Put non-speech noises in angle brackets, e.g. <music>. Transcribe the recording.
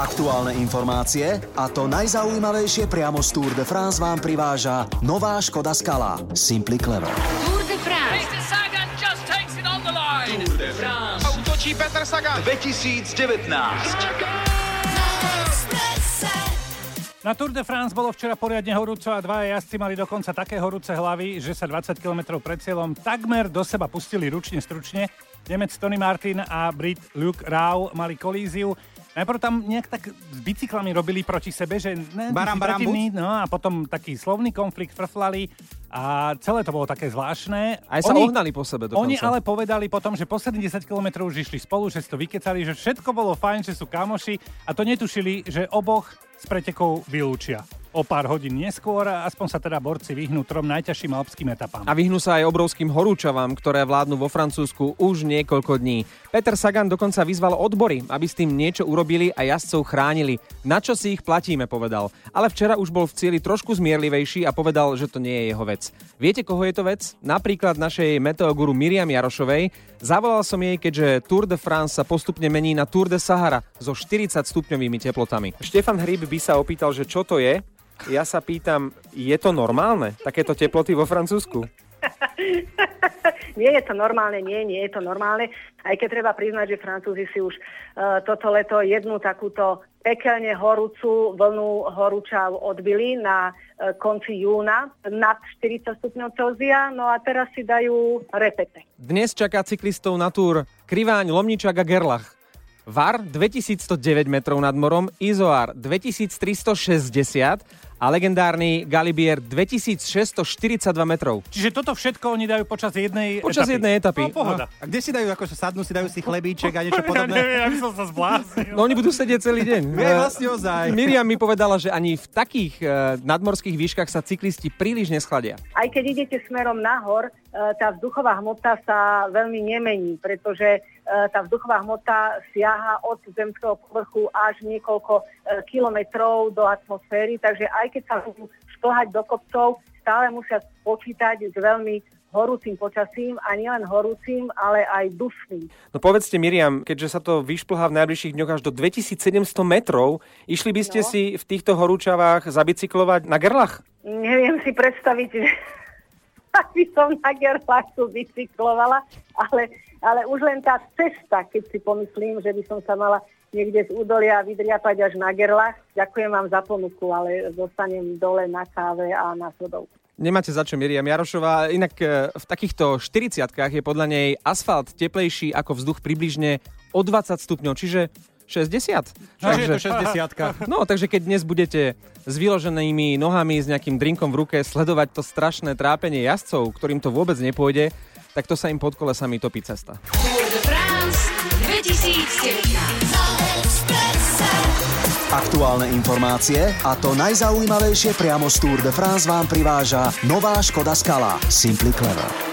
Aktuálne informácie a to najzaujímavejšie priamo z Tour de France vám priváža nová Škoda Skala Simply Clever. Tour de France. Peter Sagan just takes it on the line. Tour de France. Útočí Petr Sagan. 2019. Na Tour de France bolo včera poriadne horúco a dva jazdci mali dokonca také horúce hlavy, že sa 20 km pred cieľom takmer do seba pustili ručne stručne. Nemec Tony Martin a Brit Luke Rau mali kolíziu. Najprv tam nejak tak s bicyklami robili proti sebe, že ne, Baram, baram, protivný, no a potom taký slovný konflikt frflali a celé to bolo také zvláštne. Aj sa ohnali po sebe dokonca. Oni ale povedali potom, že posledných 10 km už išli spolu, že si to vykecali, že všetko bolo fajn, že sú kamoši a to netušili, že oboch s pretekou vylúčia. O pár hodín neskôr aspoň sa teda borci vyhnú trom najťažším alpským etapám. A vyhnú sa aj obrovským horúčavám, ktoré vládnu vo Francúzsku už niekoľko dní. Peter Sagan dokonca vyzval odbory, aby s tým niečo urobili a jazdcov chránili. Na čo si ich platíme, povedal. Ale včera už bol v cieli trošku zmierlivejší a povedal, že to nie je jeho vec. Viete, koho je to vec? Napríklad našej meteoguru Miriam Jarošovej. Zavolal som jej, keďže Tour de France sa postupne mení na Tour de Sahara so 40 stupňovými teplotami. Štefan Hryb by sa opýtal, že čo to je. Ja sa pýtam, je to normálne, takéto teploty vo Francúzsku? <laughs> nie je to normálne, nie, nie je to normálne. Aj keď treba priznať, že Francúzi si už uh, toto leto jednu takúto pekelne horúcu vlnu horúčav odbili na uh, konci júna nad 40 stupňov Celzia, no a teraz si dajú repete. Dnes čaká cyklistov na túr Kriváň, Lomničak a Gerlach. VAR 2109 metrov nad morom, Izoar 2360 a legendárny Galibier 2642 metrov. Čiže toto všetko oni dajú počas jednej Počas etapy. jednej etapy. No, pohoda. A kde si dajú, akože sadnú, si dajú si chlebíček a niečo <laughs> Ja podobné? neviem, aby som sa zbláznil. No oni budú sedieť celý deň. Je vlastne ozaj. Miriam mi povedala, že ani v takých e, nadmorských výškach sa cyklisti príliš neschladia. Aj keď idete smerom nahor, tá vzduchová hmota sa veľmi nemení, pretože e, tá vzduchová hmota siaha od zemského povrchu až niekoľko e, kilometrov do atmosféry, takže aj keď sa budú šplhať do kopcov, stále musia počítať s veľmi horúcim počasím a nielen horúcim, ale aj dušným. No povedzte Miriam, keďže sa to vyšplhá v najbližších dňoch až do 2700 metrov, išli by ste No. si v týchto horúčavách zabicyklovať na Gerlach? Neviem si predstaviť, že aby som na Gerlachu bicyklovala, ale, ale už len tá cesta, keď si pomyslím, že by som sa mala niekde z údolia vydriapať až na Gerlach. Ďakujem vám za ponuku, ale zostanem dole na káve a na sodovku. Nemáte za čo, Miriam Jarošová. Inak e, v takýchto 40 je podľa nej asfalt teplejší ako vzduch približne o 20 stupňov, čiže 60. No, že je to 60 <laughs> No, takže keď dnes budete s vyloženými nohami, s nejakým drinkom v ruke sledovať to strašné trápenie jazdcov, ktorým to vôbec nepôjde, tak to sa im pod kolesami topí cesta. Tour de France 2019. Aktuálne informácie a to najzaujímavejšie priamo z Tour de France vám priváža nová Škoda Skala Simply Clever.